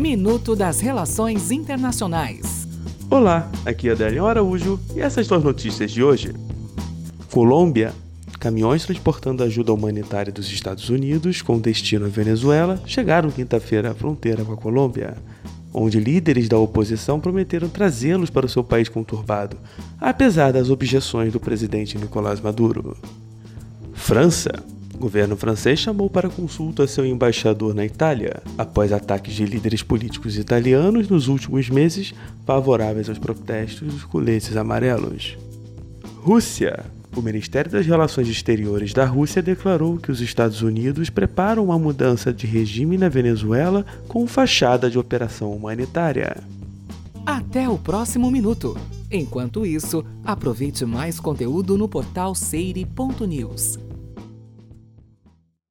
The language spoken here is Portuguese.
Minuto das Relações Internacionais. Olá, aqui é Adélio Araújo e essas são as notícias de hoje. Colômbia. Caminhões transportando ajuda humanitária dos Estados Unidos com destino à Venezuela chegaram quinta-feira à fronteira com a Colômbia, onde líderes da oposição prometeram trazê-los para o seu país conturbado, apesar das objeções do presidente Nicolás Maduro. França. O governo francês chamou para consulta seu embaixador na Itália, após ataques de líderes políticos italianos nos últimos meses favoráveis aos protestos dos coletes amarelos. Rússia. O Ministério das Relações Exteriores da Rússia declarou que os Estados Unidos preparam uma mudança de regime na Venezuela com fachada de operação humanitária. Até o próximo minuto. Enquanto isso, aproveite mais conteúdo no portal seire.news.